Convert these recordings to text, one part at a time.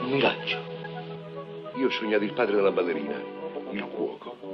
Un miraggio. Io ho sognato il padre della ballerina, il cuoco.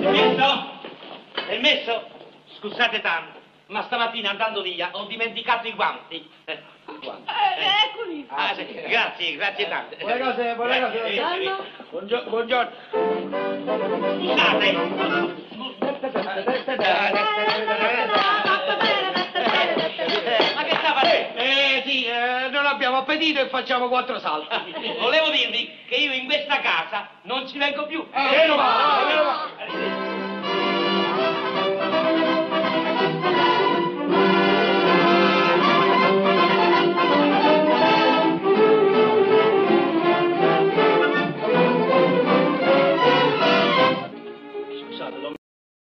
Permesso? Permesso? Scusate tanto, ma stamattina andando via ho dimenticato i guanti. Eh, guanti. eccoli. Ah, sì, grazie, grazie tante. Buone cose, buone cose. Buongiorno. Buongiorno. Scusate. Abbiamo appetito e facciamo quattro salti. Volevo dirvi che io in questa casa non ci vengo più. Eh,